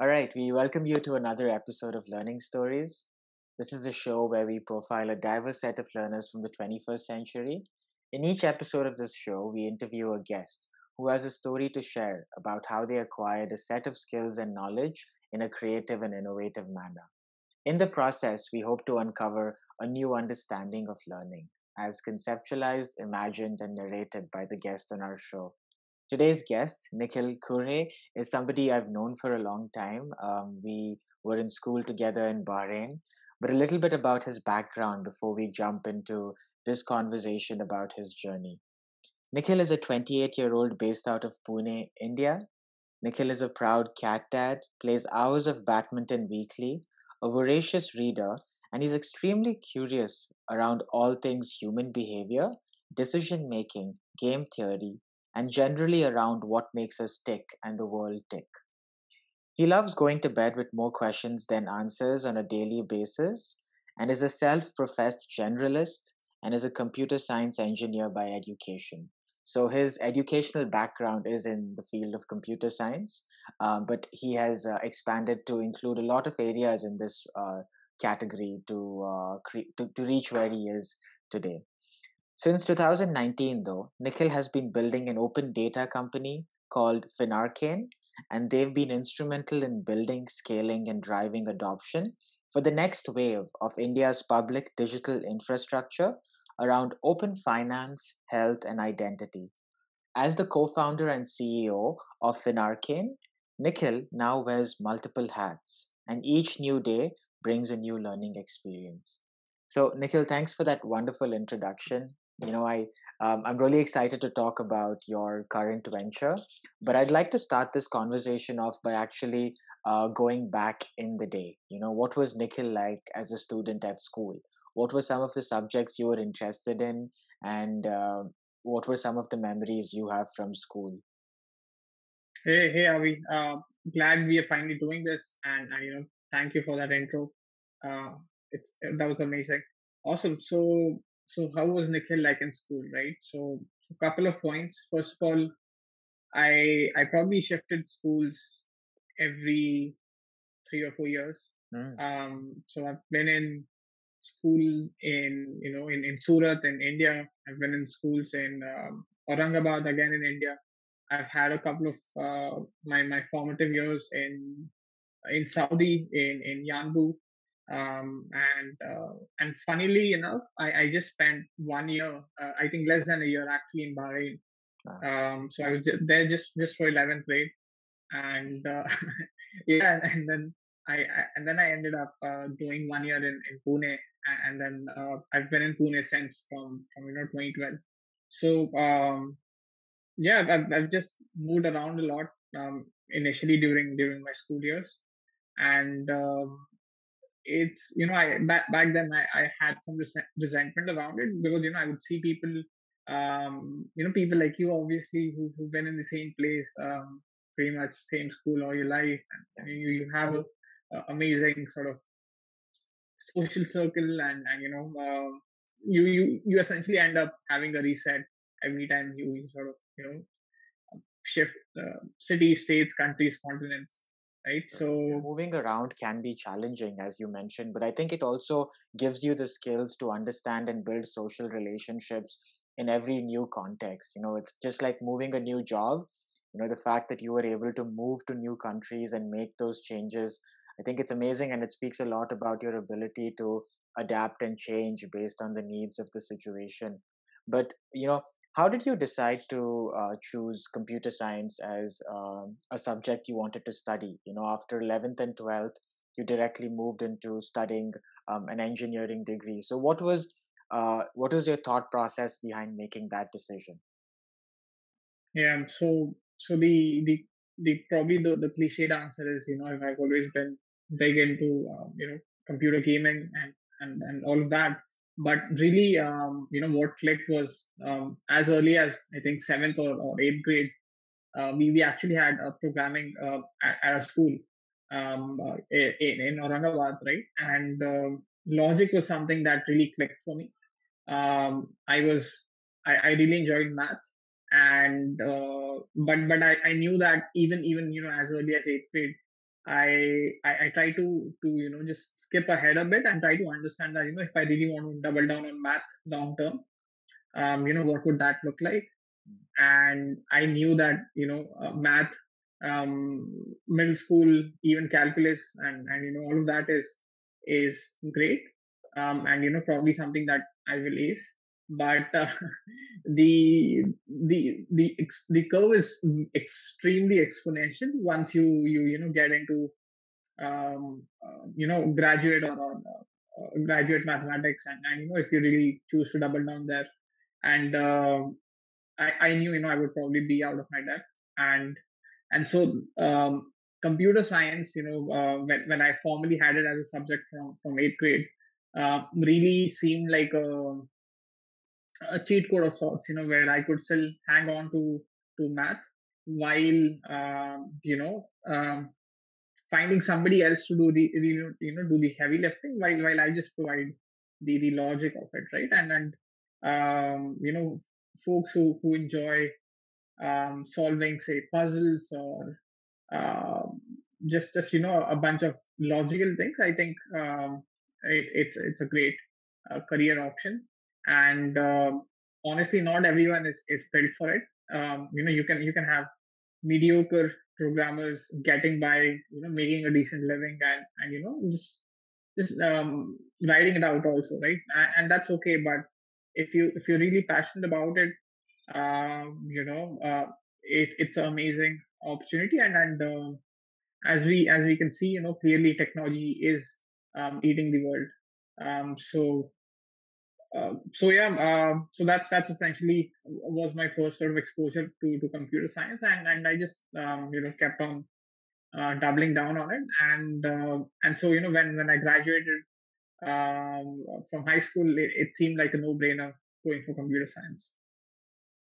All right, we welcome you to another episode of Learning Stories. This is a show where we profile a diverse set of learners from the 21st century. In each episode of this show, we interview a guest who has a story to share about how they acquired a set of skills and knowledge in a creative and innovative manner. In the process, we hope to uncover a new understanding of learning as conceptualized, imagined, and narrated by the guest on our show. Today's guest, Nikhil Kurhe, is somebody I've known for a long time. Um, we were in school together in Bahrain, but a little bit about his background before we jump into this conversation about his journey. Nikhil is a 28 year old based out of Pune, India. Nikhil is a proud cat dad, plays hours of badminton weekly, a voracious reader, and he's extremely curious around all things human behavior, decision making, game theory, and generally around what makes us tick and the world tick. He loves going to bed with more questions than answers on a daily basis and is a self professed generalist and is a computer science engineer by education. So his educational background is in the field of computer science, um, but he has uh, expanded to include a lot of areas in this uh, category to, uh, cre- to to reach where he is today. Since 2019, though, Nikhil has been building an open data company called Finarkein, and they've been instrumental in building, scaling, and driving adoption for the next wave of India's public digital infrastructure around open finance, health, and identity. As the co founder and CEO of Finarkein, Nikhil now wears multiple hats, and each new day brings a new learning experience. So, Nikhil, thanks for that wonderful introduction you know i um, i'm really excited to talk about your current venture but i'd like to start this conversation off by actually uh, going back in the day. You know what was nikhil like as a student at school? What were some of the subjects you were interested in? And uh, what were some of the memories you have from school? Hey hey avi. Uh, glad we are finally doing this and uh, you know thank you for that intro. Uh, it's that was amazing. Awesome. So so how was Nikhil like in school, right? So a couple of points. First of all, I I probably shifted schools every three or four years. Mm. Um, so I've been in school in you know in in Surat in India. I've been in schools in um, Aurangabad again in India. I've had a couple of uh, my my formative years in in Saudi in in Yanbu um, and uh, and funnily enough, I, I just spent one year, uh, I think less than a year actually in Bahrain. Um, so I was there just just for 11th grade, and uh, yeah, and then I, I, and then I ended up uh, doing one year in, in Pune, and then uh, I've been in Pune since from from you know 2012. So um, yeah, I've I've just moved around a lot um, initially during during my school years, and um, it's you know I back back then I, I had some resentment around it because you know I would see people um you know people like you obviously who who've been in the same place um pretty much same school all your life and you you have a, a amazing sort of social circle and and you know uh, you you you essentially end up having a reset every time you sort of you know shift uh, cities states countries continents right? So moving around can be challenging as you mentioned but i think it also gives you the skills to understand and build social relationships in every new context. You know it's just like moving a new job you know the fact that you were able to move to new countries and make those changes i think it's amazing and it speaks a lot about your ability to adapt and change based on the needs of the situation. But you know how did you decide to uh, choose computer science as um, a subject you wanted to study? You know after 11th and 12th you directly moved into studying um, an engineering degree. So what was uh, what was your thought process behind making that decision? Yeah so so the the the probably the, the cliched answer is you know i've always been big into um, you know computer gaming and and and all of that but really um, you know what clicked was um, as early as i think seventh or, or eighth grade uh, we, we actually had a programming uh, at, at, a school um, uh, in, in Aurangabad, right? And um, logic was something that really clicked for me. Um, I was, I, I, really enjoyed math, and uh, but but I, I knew that even even you know as early as eighth grade, I, I I try to to you know just skip ahead a bit and try to understand that you know if I really want to double down on math long term, um, you know what would that look like? And I knew that you know uh, math, um, middle school, even calculus, and and you know all of that is is great, um, and you know probably something that I will ace. But uh, the the the the curve is extremely exponential once you you you know get into um, uh, you know graduate or, or uh, graduate mathematics. And, and you know if you really choose to double down there. And uh, I, I knew you know I would probably be out of my depth. And and so um, computer science you know uh, when, when I formally had it as a subject from from eighth grade uh, really seemed like a a cheat code of sorts, you know, where I could still hang on to to math while um, you know um, finding somebody else to do the you know do the heavy lifting while while I just provide the the logic of it, right? And and um, you know folks who who enjoy um, solving say puzzles or um, just just you know a bunch of logical things. I think um, it, it's it's a great uh, career option and uh, honestly not everyone is, is built for it. Um, you know you can you can have mediocre programmers getting by you know making a decent living and and you know just just um, writing it out also right? And, and, that's okay but if you if you're really passionate about it um, you know uh, it, it's an amazing opportunity. And and uh, as we as we can see you know clearly technology is um, eating the world. Um, so uh, so yeah, uh, so that's that's essentially was my first sort of exposure to to computer science, and and I just um, you know kept on uh, doubling down on it, and uh, and so you know when when I graduated um, from high school, it, it seemed like a no brainer going for computer science.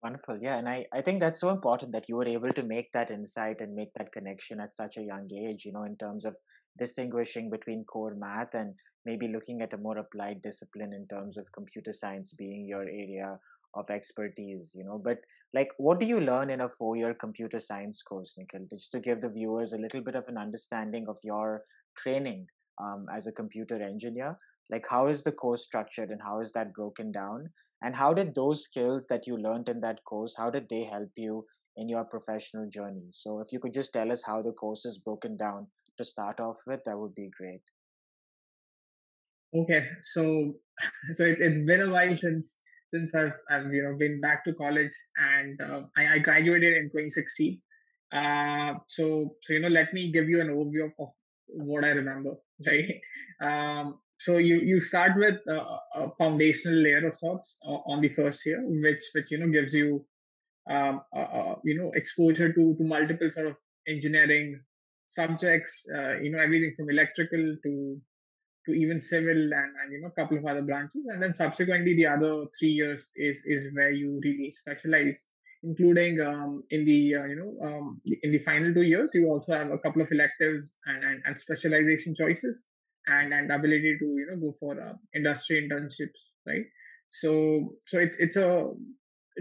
Wonderful, yeah, and I I think that's so important that you were able to make that insight and make that connection at such a young age. You know, in terms of distinguishing between core math and maybe looking at a more applied discipline in terms of computer science being your area of expertise you know but like what do you learn in a four year computer science course nikhil just to give the viewers a little bit of an understanding of your training um, as a computer engineer like how is the course structured and how is that broken down and how did those skills that you learned in that course how did they help you in your professional journey so if you could just tell us how the course is broken down to start off with, that would be great. Okay, so so it, has been a while since since I've, I've you know been back to college, and uh, I, I, graduated in 2016. Uh, so so you know, let me give you an overview of, of what I remember. Right. Um, so you you start with a, a foundational layer of sorts uh, on the first year, which which you know gives you um, you know exposure to to multiple sort of engineering subjects, uh, you know, everything from electrical to to even civil and, and you know a couple of other branches. And then subsequently the other three years is is where you really specialize including um, in the uh, you know um, in the final two years you also have a couple of electives and, and, and specialization choices and and ability to you know go for uh, industry internships right? So so it's it's a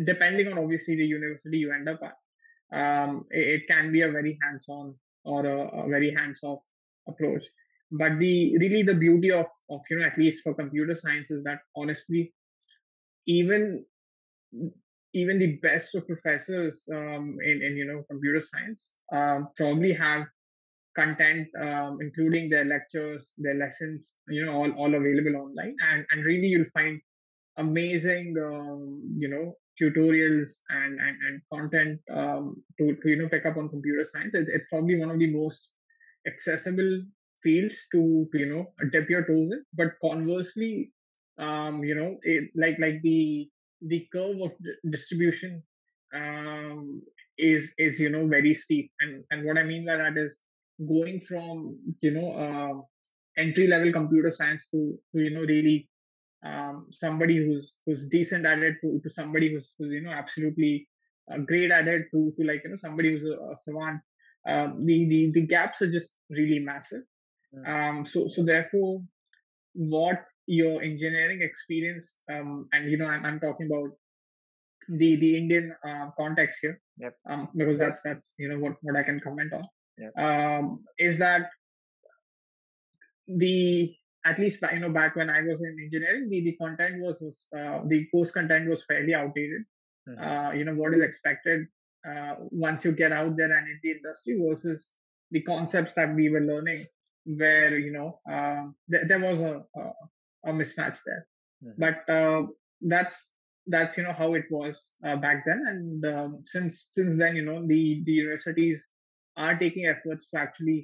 depending on obviously the university you end up at um, it, it can be a very hands-on or a, a very hands-off approach. But the really the beauty of of you know at least for computer science is that honestly even even the best of professors um, in in you know computer science um, probably have content um, including their lectures their lessons you know all, all available online. And and really you'll find amazing um, you know tutorials and, and, and content um, to, to, you know pick up on computer science. It, it's probably one of the most accessible fields to, to you know dip your toes in. But conversely um, you know it, like like the the curve of distribution um, is is you know very steep. And and what i mean by that is going from you know uh, entry level computer science to, to you know really um, somebody who's who's decent at it to, to somebody who's, who's you know absolutely uh, great at it to, to like you know somebody who's a, a savant. Um, the, the the gaps are just really massive. Um, so so therefore what your engineering experience um, and you know I'm, I'm talking about the the indian uh, context here yep. um, because that's that's you know what what i can comment on um, is that the at least you know back when I was in engineering, the the content was, was uh, the course content was fairly outdated. Mm-hmm. Uh, you know what is expected uh, once you get out there and in the industry versus the concepts that we were learning, where you know um, th- there was a, a, a mismatch there. Mm-hmm. But uh, that's that's you know how it was uh, back then, and um, since since then you know the the universities are taking efforts to actually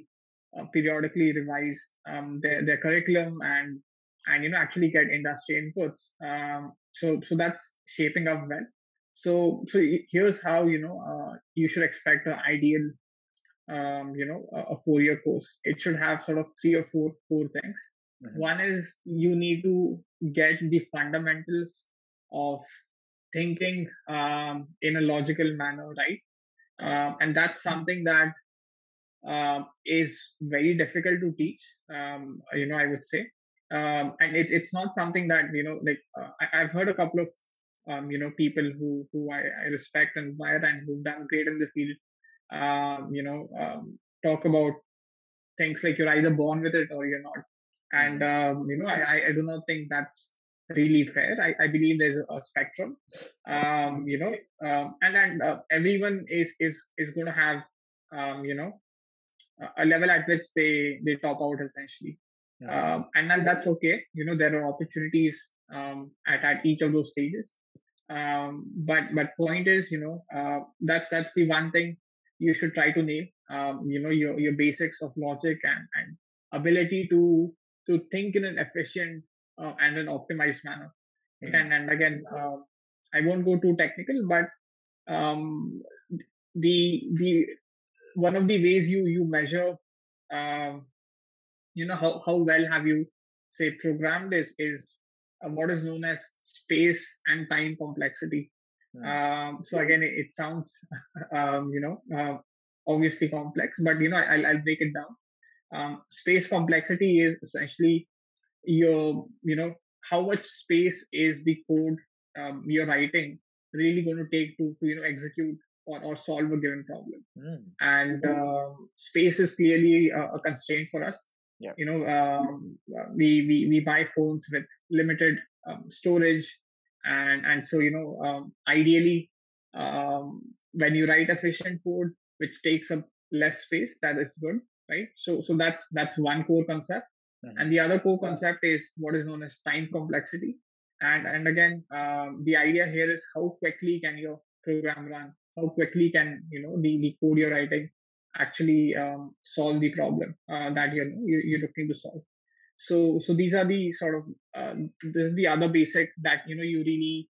uh, periodically revise um, their their curriculum and and you know actually get industry inputs. Um, so so that's shaping up well. So so here's how you know uh, you should expect an ideal um, you know a, a four year course. It should have sort of three or four four things. Mm-hmm. One is you need to get the fundamentals of thinking um, in a logical manner, right? Um, and that's something that uh, is very difficult to teach. Um, you know, I would say, um, and it, it's not something that you know, like uh, I, have heard a couple of um, you know people who who I, I, respect and admire and who've done great in the field. Um, you know, um, talk about things like you're either born with it or you're not, and um, you know, I, I do not think that's really fair. I, I believe there's a spectrum, um, you know, um, and and uh, everyone is is is going to have, um, you know, a level at which they they top out essentially. Yeah. um, and then that's okay. You know there are opportunities um, at, at each of those stages. Um, but but point is you know uh, that's that's the one thing you should try to nail. Um, you know your your basics of logic and, and ability to to think in an efficient uh, and an optimized manner. Mm-hmm. and and again uh, i won't go too technical but um, the the one of the ways you you measure um, you know how, how well have you say programmed is is uh, what is known as space and time complexity. Mm. um, so again it, it sounds um, you know uh, obviously complex but you know I'll, I'll break it down. Um, space complexity is essentially your you know how much space is the code um, you're writing really going to take to, to you know execute or, or solve a given problem. Mm. And uh, space is clearly a, a, constraint for us. Yeah. You know, um, we, we we buy phones with limited um, storage, and and so you know, um, ideally, um, when you write efficient code which takes up less space, that is good, right? So so that's that's one core concept. Mm-hmm. And the other core concept is what is known as time complexity. And and again, um, the idea here is how quickly can your program run? How quickly can you know the, the code you're writing actually um, solve the problem uh, that you're you're looking to solve. So so these are the sort of uh, this is the other basic that you know you really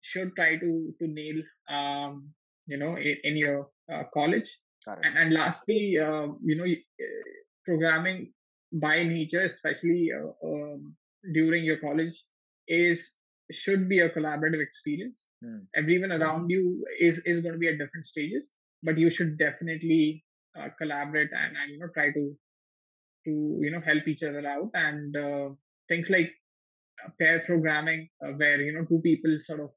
should try to to nail um, you know in, in your uh, college. And, and lastly uh, you know programming by nature especially uh, um, during your college is should be a collaborative experience. Hmm. Everyone around you is is going to be at different stages, but you should definitely uh, collaborate and, and you know try to to you know help each other out. And uh, things like uh, pair programming uh, where you know two people sort of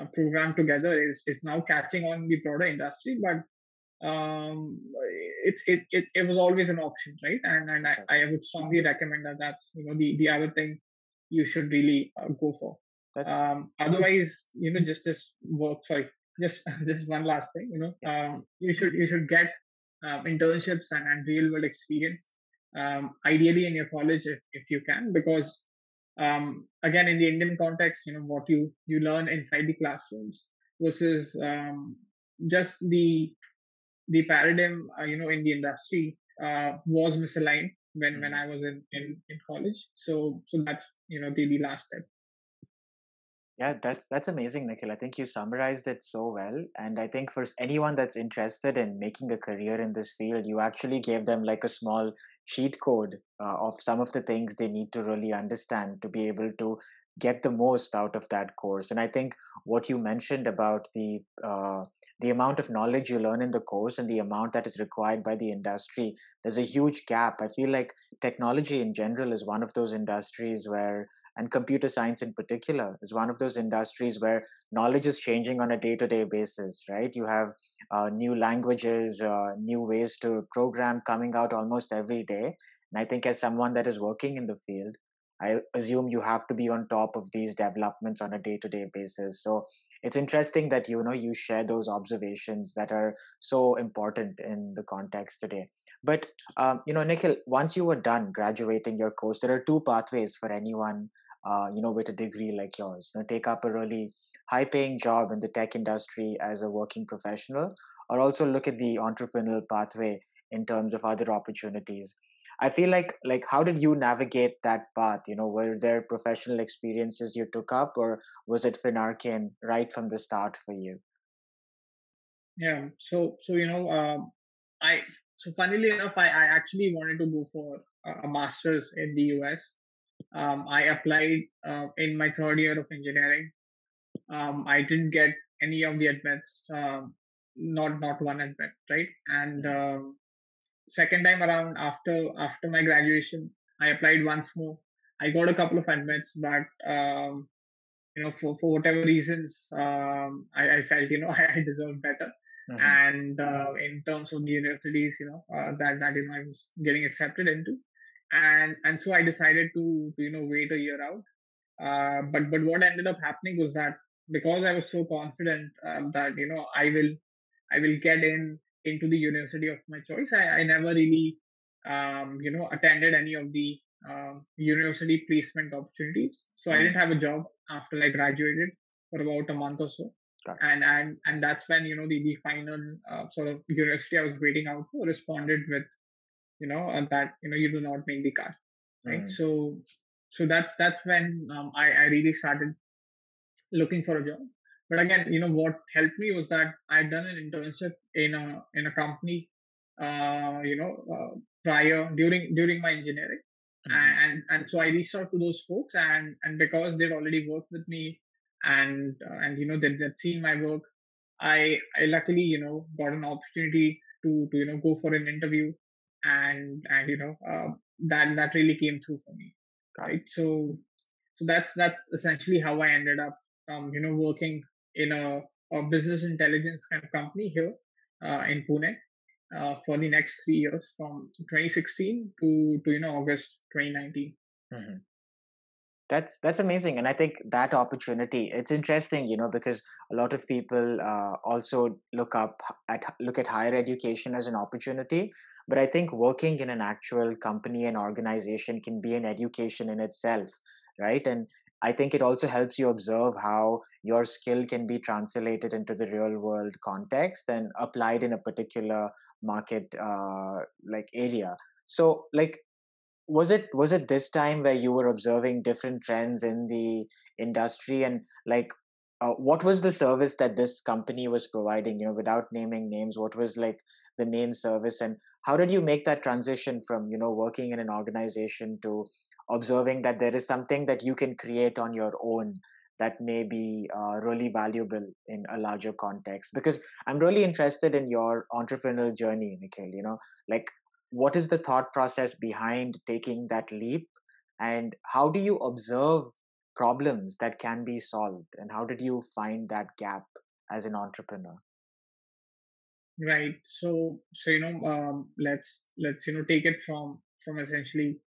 uh, program together is is now catching on the broader industry. But um it, it it it was always an option right? And and I, I would strongly recommend that that's you know the the other thing you should really uh, go for um, otherwise, you know, just just work. Sorry, just just one last thing. You know, um, you should you should get um, internships and, and real world experience. Um, ideally in your college if, if you can, because um, again in the Indian context, you know what you you learn inside the classrooms versus um, just the the paradigm uh, you know in the industry uh, was misaligned when when mm-hmm. I was in, in in college. So so that's you know the, the last step. Yeah, that's that's amazing, Nikhil. I think you summarized it so well. And I think for anyone that's interested in making a career in this field, you actually gave them like a small cheat code uh, of some of the things they need to really understand to be able to get the most out of that course. And I think what you mentioned about the uh, the amount of knowledge you learn in the course and the amount that is required by the industry, there's a huge gap. I feel like technology in general is one of those industries where and computer science in particular is one of those industries where knowledge is changing on a day-to-day basis right you have uh, new languages uh, new ways to program coming out almost every day and i think as someone that is working in the field I assume you have to be on top of these developments on a day-to-day basis. So it's interesting that you know you share those observations that are so important in the context today. But um, you know, Nikhil, once you were done graduating your course, there are two pathways for anyone uh, you know with a degree like yours. You know, take up a really high-paying job in the tech industry as a working professional, or also look at the entrepreneurial pathway in terms of other opportunities I feel like like how did you navigate that path? You know, were there professional experiences you took up, or was it Finarkein right from the start for you? Yeah. So so you know, um, I so funnily enough, I, I actually wanted to go for a, master's in the US. Um, I applied uh, in my third year of engineering. Um, I didn't get any of the admits, um, not not one admit, right? And um, second time around after after my graduation, I applied once more. I got a couple of admits, but um, you know, for, for whatever reasons, um, I, I, felt you know I, I deserved better. Mm-hmm. And uh, in terms of the universities, you know, uh, that that you know I was getting accepted into, and and so I decided to, to you know wait a year out. Uh, but but what ended up happening was that because I was so confident um, that you know I will I will get in into the university of my choice. I, I never really, um, you know, attended any of the uh, university placement opportunities. So mm I didn't have a job after I graduated for about a month or so. And and and that's when you know the the final uh, sort of university I was waiting out for responded with, you know, uh, that you know you do not make the cut, right? mm So so that's that's when um, I I really started looking for a job but again you know what helped me was that i'd done an internship in a in a company uh, you know uh, prior during during my engineering mm-hmm. and and so i reached out to those folks and and because they'd already worked with me and uh, and you know they, they'd seen my work i i luckily you know got an opportunity to to you know go for an interview and and you know uh, that that really came through for me right so so that's that's essentially how i ended up um, you know working in a, a business intelligence kind of company here uh, in Pune uh, for the next three years from 2016 to, to you know August 2019. Mm-hmm. That's that's amazing, and I think that opportunity. It's interesting, you know, because a lot of people uh, also look up at look at higher education as an opportunity, but I think working in an actual company and organization can be an education in itself, right? And I think it also helps you observe how your skill can be translated into the real world context and applied in a particular market uh, like area. So, like, was it was it this time where you were observing different trends in the industry? And like uh, what was the service that this company was providing? You know without naming names what was like the main service? And how did you make that transition from you know working in an organization to observing that there is something that you can create on your own that may be uh, really valuable in a larger context? Because i'm really interested in your entrepreneurial journey nikhil you know? Like what is the thought process behind taking that leap? And how do you observe problems that can be solved? And how did you find that gap as an entrepreneur? Right. So so you know um, let's let's you know take it from from essentially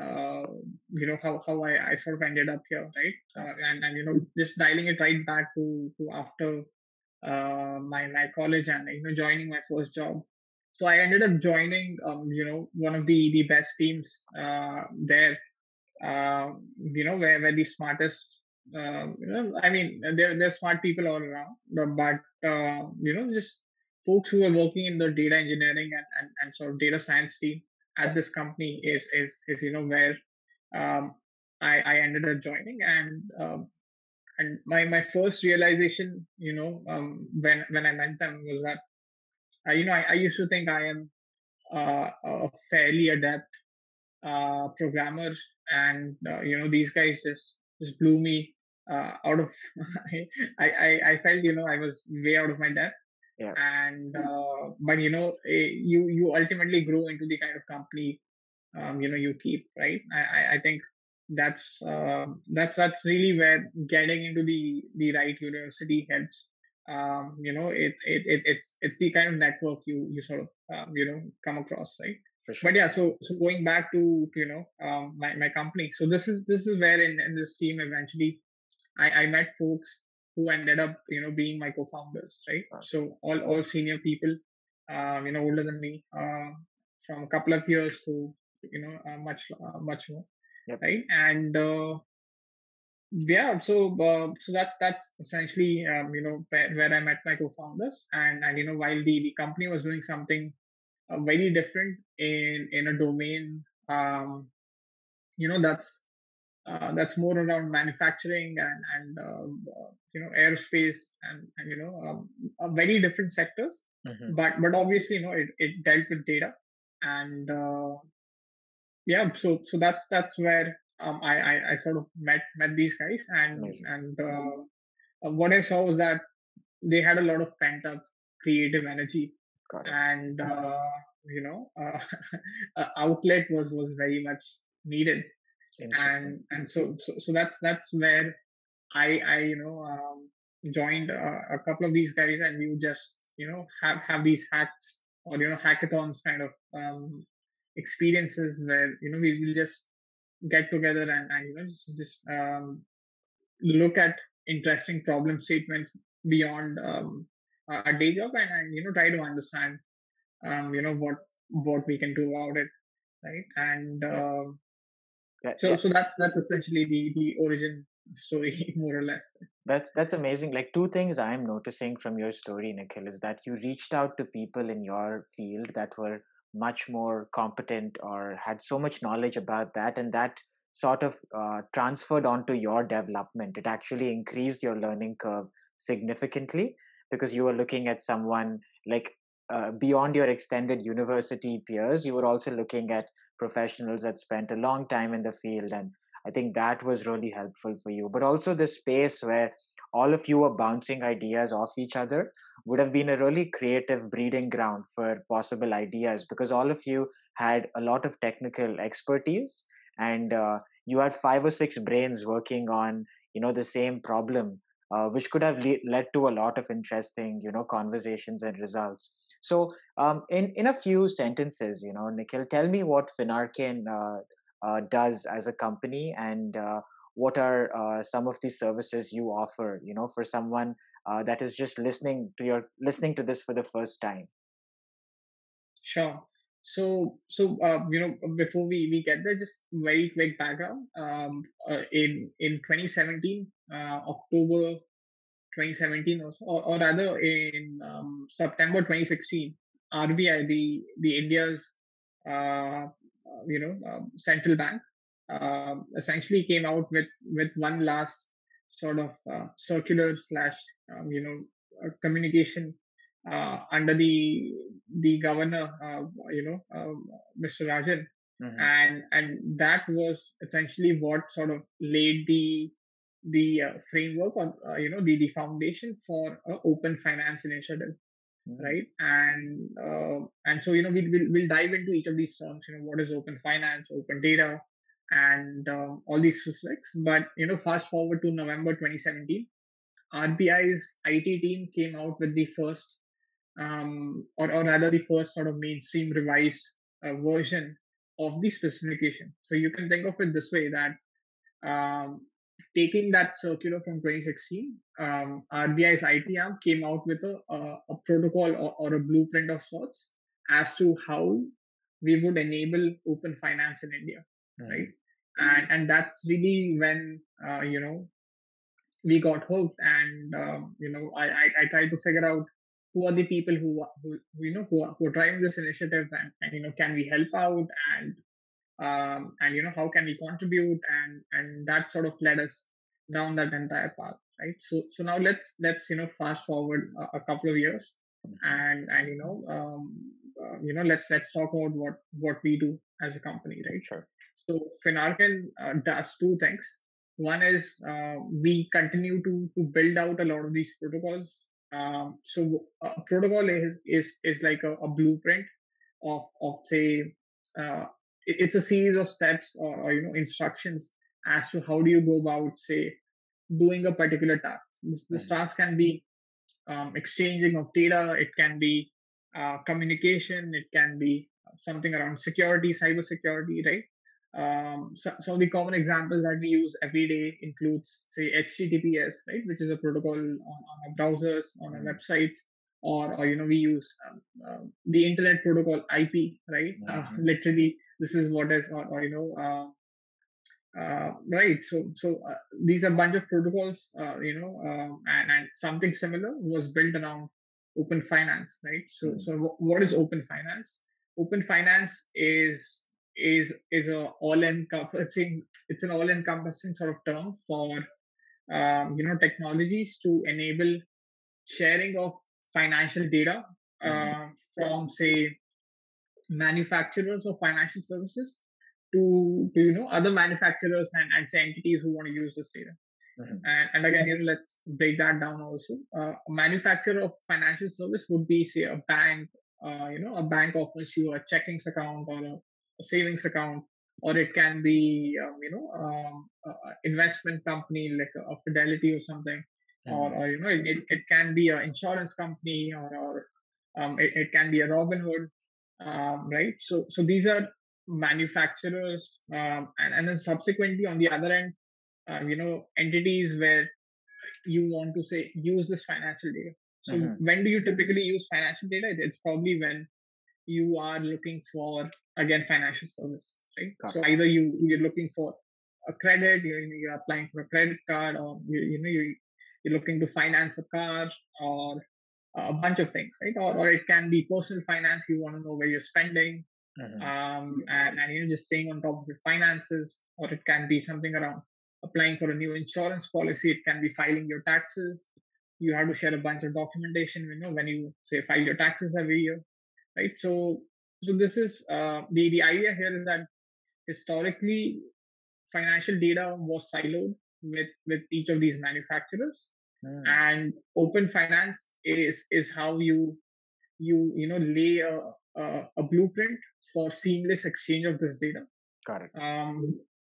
uh, you know how, how I, I sort of ended up here right? Uh, and and you know just dialing it right back to to after uh, my my college and you know joining my first job so I ended up joining um, you know one of the the best teams uh, there uh, you know where where the smartest uh, you know I mean there there's smart people all around but you know just folks who are working in the data engineering and, and, and sort of data science team at this company is is is you know where um, I I ended up joining. And um, and my my first realization you know um, when when I met them was that uh, you know I, I used to think I am uh, a fairly adept uh, programmer and uh, you know these guys just just blew me uh, out of I, I I felt you know I was way out of my depth. Yeah. and uh, but you know eh, you you ultimately grow into the kind of company um, you know you keep right? I, I think that's uh, that's that's really where getting into the the right university helps um, you know it, it it it's it's the kind of network you you sort of um, you know come across right sure. but yeah so so going back to you know um, my, my company so this is this is where in, in this team eventually I, I met folks who ended up you know being my co-founders right so all all senior people um, you know older than me uh, from a couple of years to you know uh, much uh, much more yep. right and uh, yeah so uh, so that's that's essentially um, you know where, where i met my co-founders. And and you know while the, the company was doing something uh, very different in in a domain um, you know that's uh, that's more around manufacturing and and um, uh, you know aerospace and and you know um, very different sectors. Mm-hmm. but but obviously you know it, it dealt with data. And uh, yeah so so that's that's where um, I, I, I sort of met met these guys and Amazing. and uh, what I saw was that they had a lot of pent up creative energy and uh, you know uh, outlet was was very much needed. And and so, so so that's that's where I I you know um, joined uh, a couple of these guys and you just you know have have these hacks or you know hackathons kind of um, experiences where you know we will just get together and, and you know just, just um, look at interesting problem statements beyond um, a day job and, and you know try to understand um, you know what what we can do about it right? And uh, so yeah. so that's that's essentially the the origin story more or less. That's that's amazing. Like two things i'm noticing from your story nikhil is that you reached out to people in your field that were much more competent or had so much knowledge about that and that sort of uh, transferred onto your development. It actually increased your learning curve significantly because you were looking at someone like uh, beyond your extended university peers. You were also looking at professionals that spent a long time in the field and i think that was really helpful for you. But also the space where all of you were bouncing ideas off each other would have been a really creative breeding ground for possible ideas because all of you had a lot of technical expertise and uh, you had five or six brains working on you know the same problem uh, which could have le- led to a lot of interesting you know conversations and results. So um, in in a few sentences you know nikhil tell me what Finarkein uh, uh does as a company and uh, what are uh, some of the services you offer you know for someone uh, that is just listening to your listening to this for the first time? Sure. So so uh, you know before we we get there just very quick background. Um, uh, in in 2017 uh, october 2017 also, or, or rather in um, september 2016 rbi the the india's uh, you know um, central bank uh, essentially came out with with one last sort of uh, circular slash um, you know uh, communication uh, under the the governor, uh, you know, Mr. Rajan, mm-hmm. and and that was essentially what sort of laid the the framework on you know the the foundation for open finance initiative. Mm-hmm. right and uh, and so you know we, will we'll dive into each of these terms you know what is open finance open data and uh, all these specifics. But you know, fast forward to November 2017, RBI's IT team came out with the first, um, or, or rather, the first sort of mainstream revised uh, version of the specification. So you can think of it this way: that um, taking that circular from 2016, um, RBI's IT arm came out with a, a, a protocol or, or, a blueprint of sorts as to how we would enable open finance in India. Right? And and that's really when uh, you know we got hooked, and um, you know I, I I tried to figure out who are the people who who, you know who are, who are driving this initiative, and, and you know can we help out and um, and you know how can we contribute? And and that sort of led us down that entire path right? So so now let's let's you know fast forward a, a couple of years and and you know um, uh, you know let's let's talk about what what we do as a company right? Sure so Finarkein uh, does two things. One is uh, we continue to, to build out a lot of these protocols. Um, so a protocol is is is like a, a blueprint of of say uh, it's a series of steps or, or, you know instructions as to how do you go about, say, doing a particular task. This, this mm-hmm. task can be um, exchanging of data, it can be uh, communication, it can be something around security, cyber security, right? Um, so, some of the common examples that we use every day includes, say, HTTPS, right, which is a protocol on, on our browsers, on our mm-hmm. websites, or, or you know, we use um, uh, the Internet Protocol IP, right? Mm-hmm. Uh, literally, this is what is, or, or you know, uh, uh, right so so uh, these are a bunch of protocols uh, you know um, and, and something similar was built around open finance right so mm. so what is open finance open finance is is is a all encompassing it's an all encompassing sort of term for um, you know technologies to enable sharing of financial data mm. from say manufacturers of financial services to, to you know other manufacturers and, and say entities who want to use this data. Mm-hmm. And, and again, here let's break that down also. Uh, a manufacturer of financial service would be say a bank, uh, you know, a bank offers you a checkings account or a savings account, or it can be, um, you know, um, investment company like a, a Fidelity or something, mm-hmm. or, or, you know, it, it can be an insurance company or, or um, it, it can be a Robinhood, um, right? So, so these are manufacturers um, and, and then subsequently on the other end uh, you know entities where you want to say use this financial data so mm-hmm. when do you typically use financial data it's probably when you are looking for again financial service right so either you you're looking for a credit you're, you're applying for a credit card or you, you know you're, you're looking to finance a car or a bunch of things right or, or it can be personal finance you want to know where you're spending Mm-hmm. Um, and, and you know just staying on top of your finances, or it can be something around applying for a new insurance policy. It can be filing your taxes. You have to share a bunch of documentation. You know when you say file your taxes every year, right? So so this is uh, the the idea here is that historically financial data was siloed with with each of these manufacturers mm. and open finance is is how you you you know lay a, a, a blueprint for seamless exchange of this data. Correct. Um,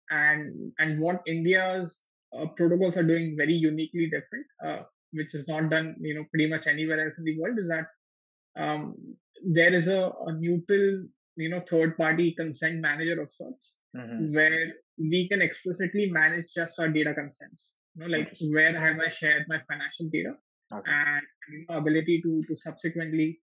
and and what India's uh, protocols are doing very uniquely different, uh, which is not done you know pretty much anywhere else in the world, is that um, there is a, a, neutral you know third party consent manager of sorts mm-hmm. where we can explicitly manage just our data consents. You know, like where have I shared my financial data okay. and you know, ability to to subsequently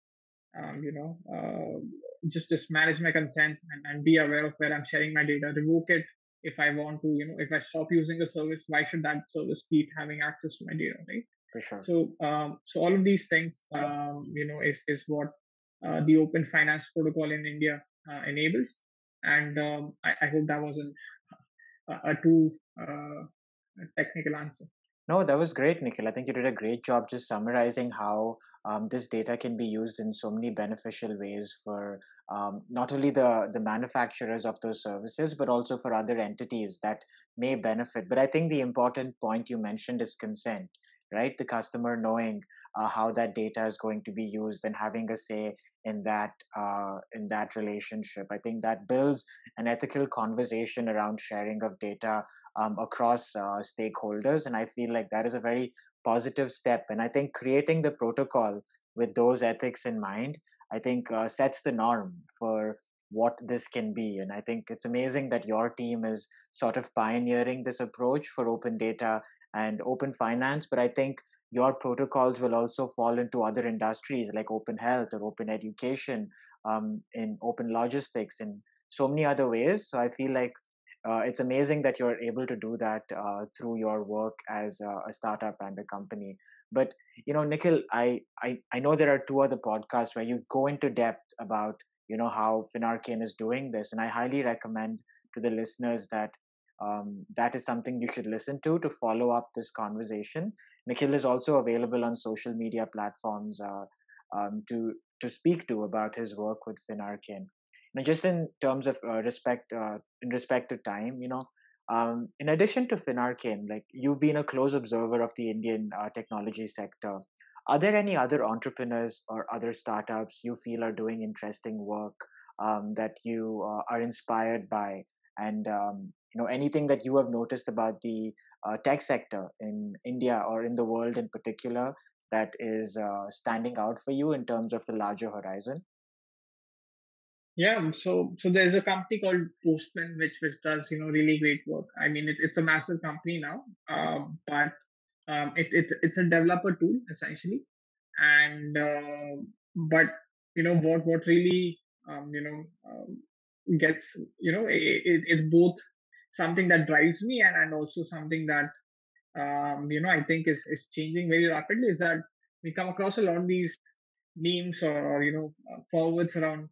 um, you know, uh, just just manage my consents and, and be aware of where I'm sharing my data, revoke it if I want to, you know, if I stop using a service, why should that service keep having access to my data, right? Sure. So, um, so all of these things, um, you know, is is what the Open Finance Protocol in India uh, enables, and um, I, I, hope that wasn't a, a too uh, technical answer. No, that was great, Nikhil. I think you did a great job just summarizing how um, this data can be used in so many beneficial ways for um, not only the, the manufacturers of those services, but also for other entities that may benefit. But I think the important point you mentioned is consent, right? The customer knowing uh, how that data is going to be used and having a say in that uh, in that relationship. I think that builds an ethical conversation around sharing of data um, across uh, stakeholders, and I feel like that is a very positive step. And I think creating the protocol with those ethics in mind, I think uh, sets the norm for what this can be. And I think it's amazing that your team is sort of pioneering this approach for open data and open finance. But I think your protocols will also fall into other industries like open health or open education, um, in open logistics, and so many other ways. So I feel like uh, it's amazing that you're able to do that uh, through your work as a, a, startup and a company. But you know, Nikhil, I, I I know there are two other podcasts where you go into depth about you know how Finarkein is doing this, and I highly recommend to the listeners that um, that is something you should listen to to follow up this conversation. Nikhil is also available on social media platforms uh, um, to to speak to about his work with Finarkein. Now, just in terms of uh, respect, uh, in respect to time, you know, um, in addition to Finarkein, like you've been a close observer of the Indian uh, technology sector. Are there any other entrepreneurs or other startups you feel are doing interesting work um, that you uh, are inspired by and um, you know anything that you have noticed about the uh, tech sector in India or in the world in particular that is uh, standing out for you in terms of the larger horizon? Yeah, so so there's a company called Postman which which does you know really great work. I mean it's it's a massive company now, um, but um, it, it it's a developer tool essentially, and uh, but you know what what really um, you know um, gets you know it, it, it's both something that drives me and, and also something that um, you know I think is is changing very rapidly is that we come across a lot of these memes or, or you know uh, forwards around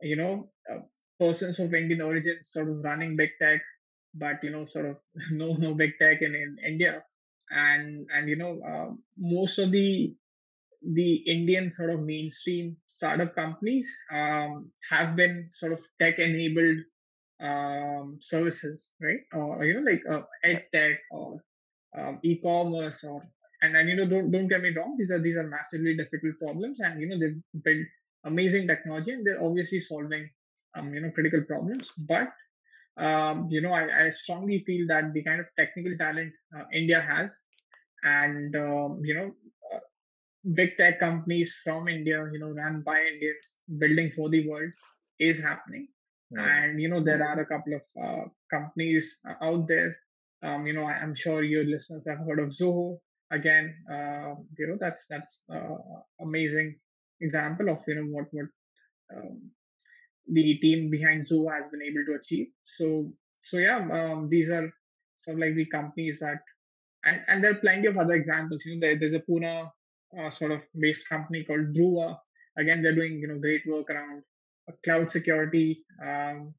you know uh, persons of Indian origin sort of running big tech, but you know sort of no no big tech in, in India, and and you know uh, most of the the Indian sort of mainstream startup companies um, have been sort of tech enabled um, services, right? Or you know, like uh, ed tech or um, e-commerce or and and you know, don't don't get me wrong, these are these are massively difficult problems, and you know they've built amazing technology and they're obviously solving um, you know critical problems. But um, you know, I, I strongly feel that the kind of technical talent uh, India has, and um, you know, uh, big tech companies from India, you know, run by Indians, building for the world, is happening and you know there are a couple of uh, companies uh, out there. Um, you know I, am sure your listeners have heard of zoho. Again uh, you know that's that's uh, amazing example of you know what what um, the team behind zoho has been able to achieve. So so yeah um, these are sort of like the companies that and, and there are plenty of other examples. You know there, there's a pune uh, sort of based company called Druva. again they're doing you know great work around cloud security. Um,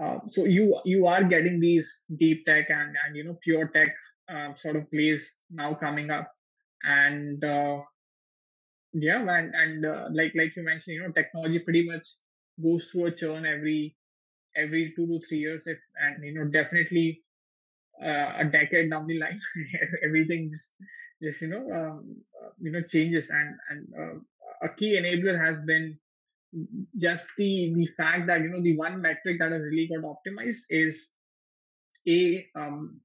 uh, so you you are getting these deep tech and and you know pure tech uh, sort of plays now coming up, and uh, yeah, and and uh, like like you mentioned, you know, technology pretty much goes through a churn every every two to three years, if and you know definitely uh, a decade down the line, everything just just you know um, uh, you know changes, and and a key enabler has been just the the fact that you know the one metric that has really got optimized is a um,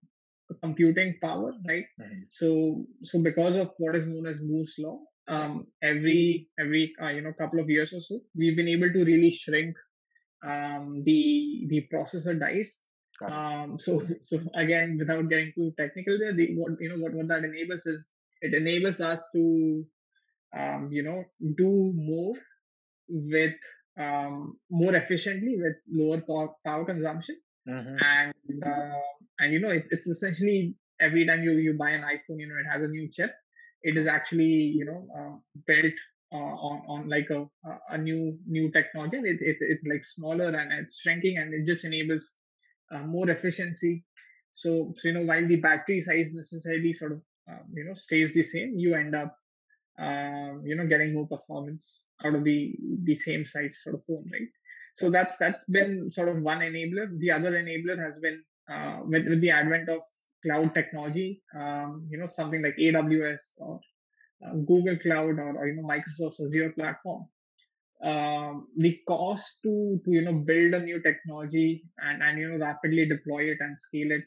computing power, right? Mm-hmm. So so because of what is known as Moore's law, um, every every uh, you know couple of years or so, we've been able to really shrink um, the the processor dice. Um, so so again, without getting too technical, there, the what you know what what that enables is it enables us to um, you know do more with um, more efficiently with lower power, power consumption. Mm-hmm. And uh, and you know it, it's essentially every time you you buy an iPhone, you know it has a new chip. It is actually you know uh, built uh, on on like a a new new technology. It, it it's like smaller and it's shrinking, and it just enables uh, more efficiency. So so you know while the battery size necessarily sort of um, you know stays the same, you end up um, you know getting more performance out of the the same size sort of phone right? So that's that's been sort of one enabler. The other enabler has been uh, with, with the advent of cloud technology um, you know something like aws or uh, google cloud or, or, you know microsoft's azure platform. Um, the cost to to you know build a new technology and and you know rapidly deploy it and scale it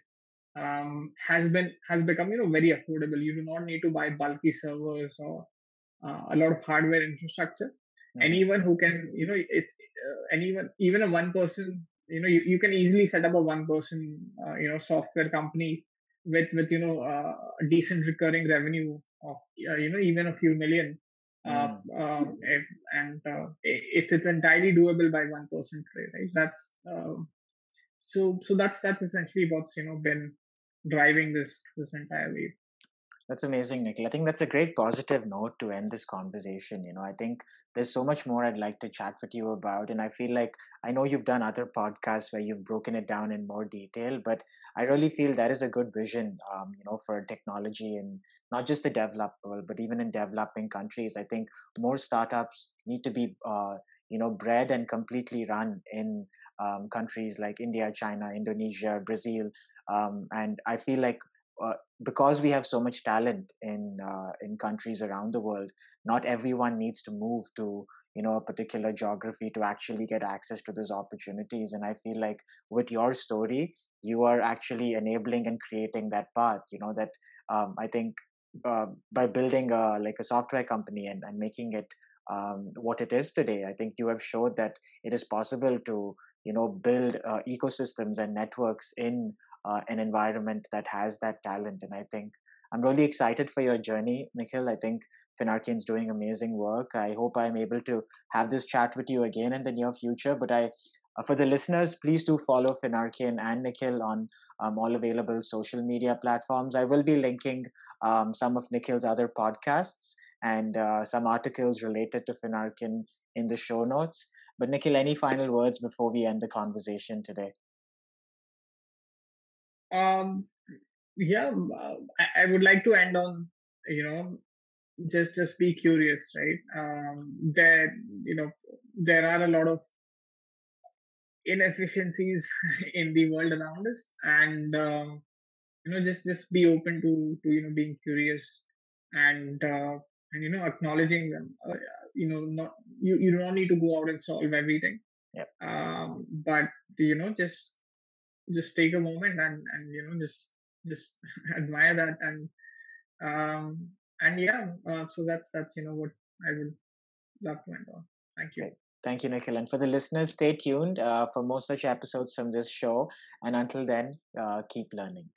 um, has been has become you know very affordable. You do not need to buy bulky servers or a lot of hardware infrastructure. Mm-hmm. Anyone who can, you know, it uh, anyone, even a one person, you know, you, you can easily set up a one person, uh, you know, software company with with you know uh, a decent recurring revenue of uh, you know even a few million. Mm. if, and it, it's entirely doable by one person, right? That's um, so so that's that's essentially what's you know been driving this this entire wave. That's amazing, Nikhil. I think that's a great positive note to end this conversation. You know, I think there's so much more I'd like to chat with you about. And I feel like I know you've done other podcasts where you've broken it down in more detail, but I really feel that is a good vision, um, you know, for technology and not just the developed world, but even in developing countries. I think more startups need to be, uh, you know, bred and completely run in um, countries like India, China, Indonesia, Brazil. Um, and I feel like uh, because we have so much talent in uh, in countries around the world, not everyone needs to move to you know a particular geography to actually get access to those opportunities. And I feel like with your story, you are actually enabling and creating that path. You know that um, I think uh, by building a like a software company and, and making it um, what it is today. I think you have showed that it is possible to you know build uh, ecosystems and networks in uh, an environment that has that talent. And I think I'm really excited for your journey, Nikhil. I think Finarkein's doing amazing work. I hope I'm able to have this chat with you again in the near future. But I, uh, for the listeners, please do follow Finarkein and Nikhil on um, all available social media platforms. I will be linking um, some of Nikhil's other podcasts and uh, some articles related to Finarkein in the show notes. But Nikhil, any final words before we end the conversation today? Um, yeah, uh, I, I would like to end on you know just just be curious, right? Um, there you know there are a lot of inefficiencies in the world around us, and um, you know just just be open to to you know being curious and uh, and you know acknowledging them. Uh, you know, not you you don't need to go out and solve everything. Yep. Um, but you know just just take a moment and and you know just just admire that and um and yeah uh, so that's that's you know what i would love to end on thank you Thank you, Nikhil. And for the listeners, stay tuned uh, for more such episodes from this show. And until then, uh, keep learning.